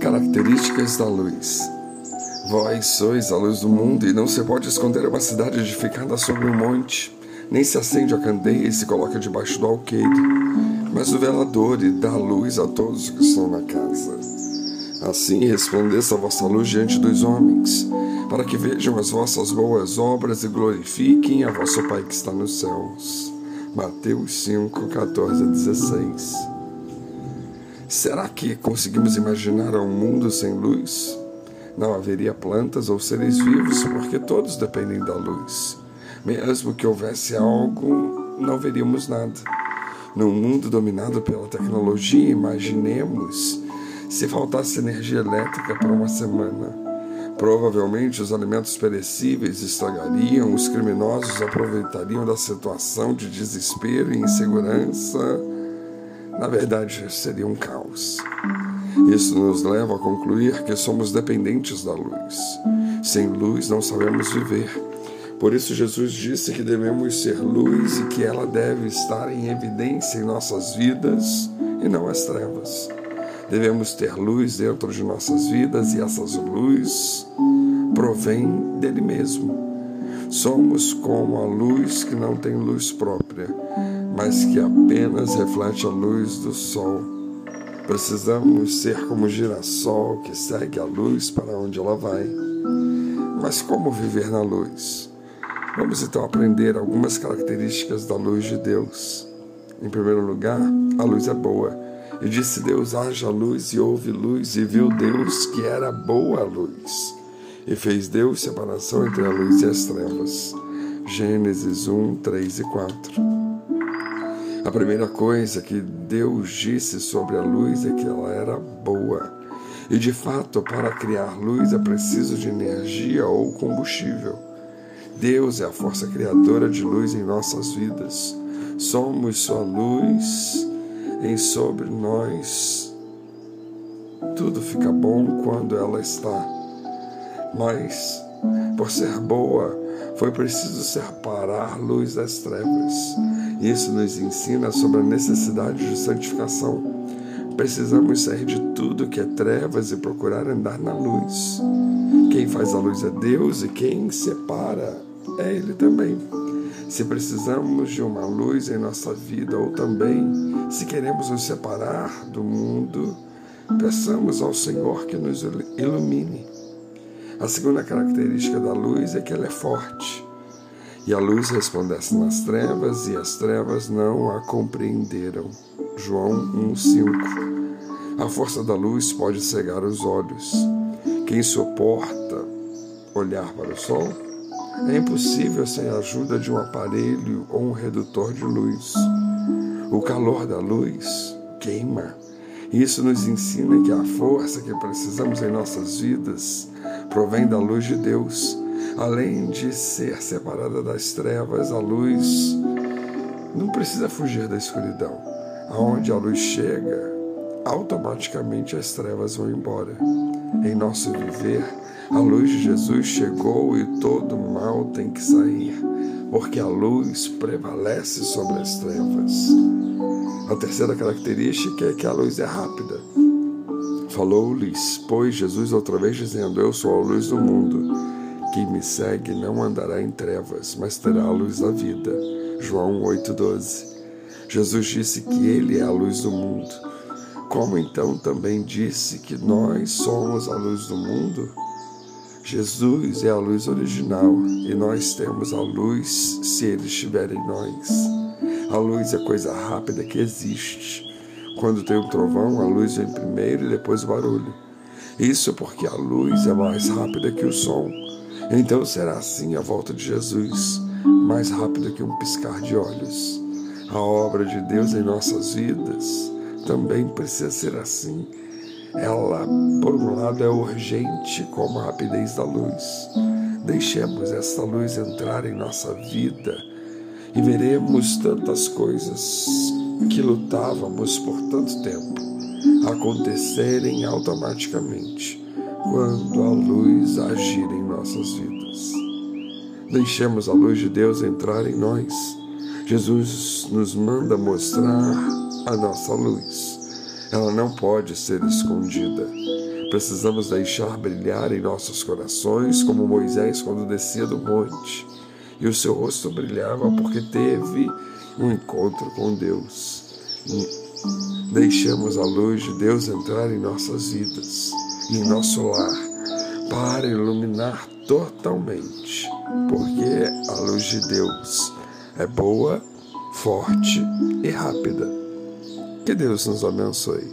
Características da luz. Vós sois a luz do mundo, e não se pode esconder uma cidade edificada sobre um monte, nem se acende a candeia e se coloca debaixo do alqueire, mas o velador e dá luz a todos que estão na casa. Assim resplandeça a vossa luz diante dos homens, para que vejam as vossas boas obras e glorifiquem a vosso Pai que está nos céus. Mateus 5, 14 a 16. Será que conseguimos imaginar um mundo sem luz? Não haveria plantas ou seres vivos, porque todos dependem da luz. Mesmo que houvesse algo, não veríamos nada. Num mundo dominado pela tecnologia, imaginemos se faltasse energia elétrica por uma semana. Provavelmente os alimentos perecíveis estragariam, os criminosos aproveitariam da situação de desespero e insegurança. Na verdade, seria um caos. Isso nos leva a concluir que somos dependentes da luz. Sem luz não sabemos viver. Por isso, Jesus disse que devemos ser luz e que ela deve estar em evidência em nossas vidas e não as trevas. Devemos ter luz dentro de nossas vidas e essas luz provém dele mesmo. Somos como a luz que não tem luz própria, mas que apenas reflete a luz do sol. Precisamos ser como o girassol que segue a luz para onde ela vai. Mas como viver na luz? Vamos então aprender algumas características da luz de Deus. Em primeiro lugar, a luz é boa e disse Deus: haja luz, e houve luz, e viu Deus que era boa a luz. E fez Deus separação entre a luz e as trevas. Gênesis 1, 3 e 4. A primeira coisa que Deus disse sobre a luz é que ela era boa. E de fato, para criar luz é preciso de energia ou combustível. Deus é a força criadora de luz em nossas vidas. Somos sua luz em sobre nós. Tudo fica bom quando ela está, mas por ser boa, foi preciso separar luz das trevas. Isso nos ensina sobre a necessidade de santificação. Precisamos sair de tudo que é trevas e procurar andar na luz. Quem faz a luz é Deus e quem separa é Ele também. Se precisamos de uma luz em nossa vida ou também se queremos nos separar do mundo, peçamos ao Senhor que nos ilumine. A segunda característica da luz é que ela é forte. E a luz resplandece nas trevas e as trevas não a compreenderam. João 1:5. A força da luz pode cegar os olhos. Quem suporta olhar para o sol é impossível sem a ajuda de um aparelho ou um redutor de luz. O calor da luz queima. Isso nos ensina que a força que precisamos em nossas vidas provém da luz de Deus. Além de ser separada das trevas, a luz não precisa fugir da escuridão. Aonde a luz chega, automaticamente as trevas vão embora. Em nosso viver, a luz de Jesus chegou e todo mal tem que sair, porque a luz prevalece sobre as trevas. A terceira característica é que a luz é rápida. Falou-lhes, pois, Jesus outra vez dizendo: Eu sou a luz do mundo. Quem me segue não andará em trevas, mas terá a luz da vida. João 8,12. Jesus disse que Ele é a luz do mundo. Como então também disse que nós somos a luz do mundo? Jesus é a luz original e nós temos a luz se Ele estiver em nós. A luz é coisa rápida que existe. Quando tem um trovão, a luz vem primeiro e depois o barulho. Isso porque a luz é mais rápida que o som. Então será assim a volta de Jesus, mais rápida que um piscar de olhos. A obra de Deus em nossas vidas também precisa ser assim ela, por um lado, é urgente como a rapidez da luz. Deixemos essa luz entrar em nossa vida e veremos tantas coisas que lutávamos por tanto tempo acontecerem automaticamente quando a luz agir em nossas vidas. Deixemos a luz de Deus entrar em nós. Jesus nos manda mostrar a nossa luz Ela não pode ser escondida. Precisamos deixar brilhar em nossos corações como Moisés quando descia do monte. E o seu rosto brilhava porque teve um encontro com Deus. Deixamos a luz de Deus entrar em nossas vidas em nosso lar para iluminar totalmente, porque a luz de Deus é boa, forte e rápida. Que Deus nos abençoe.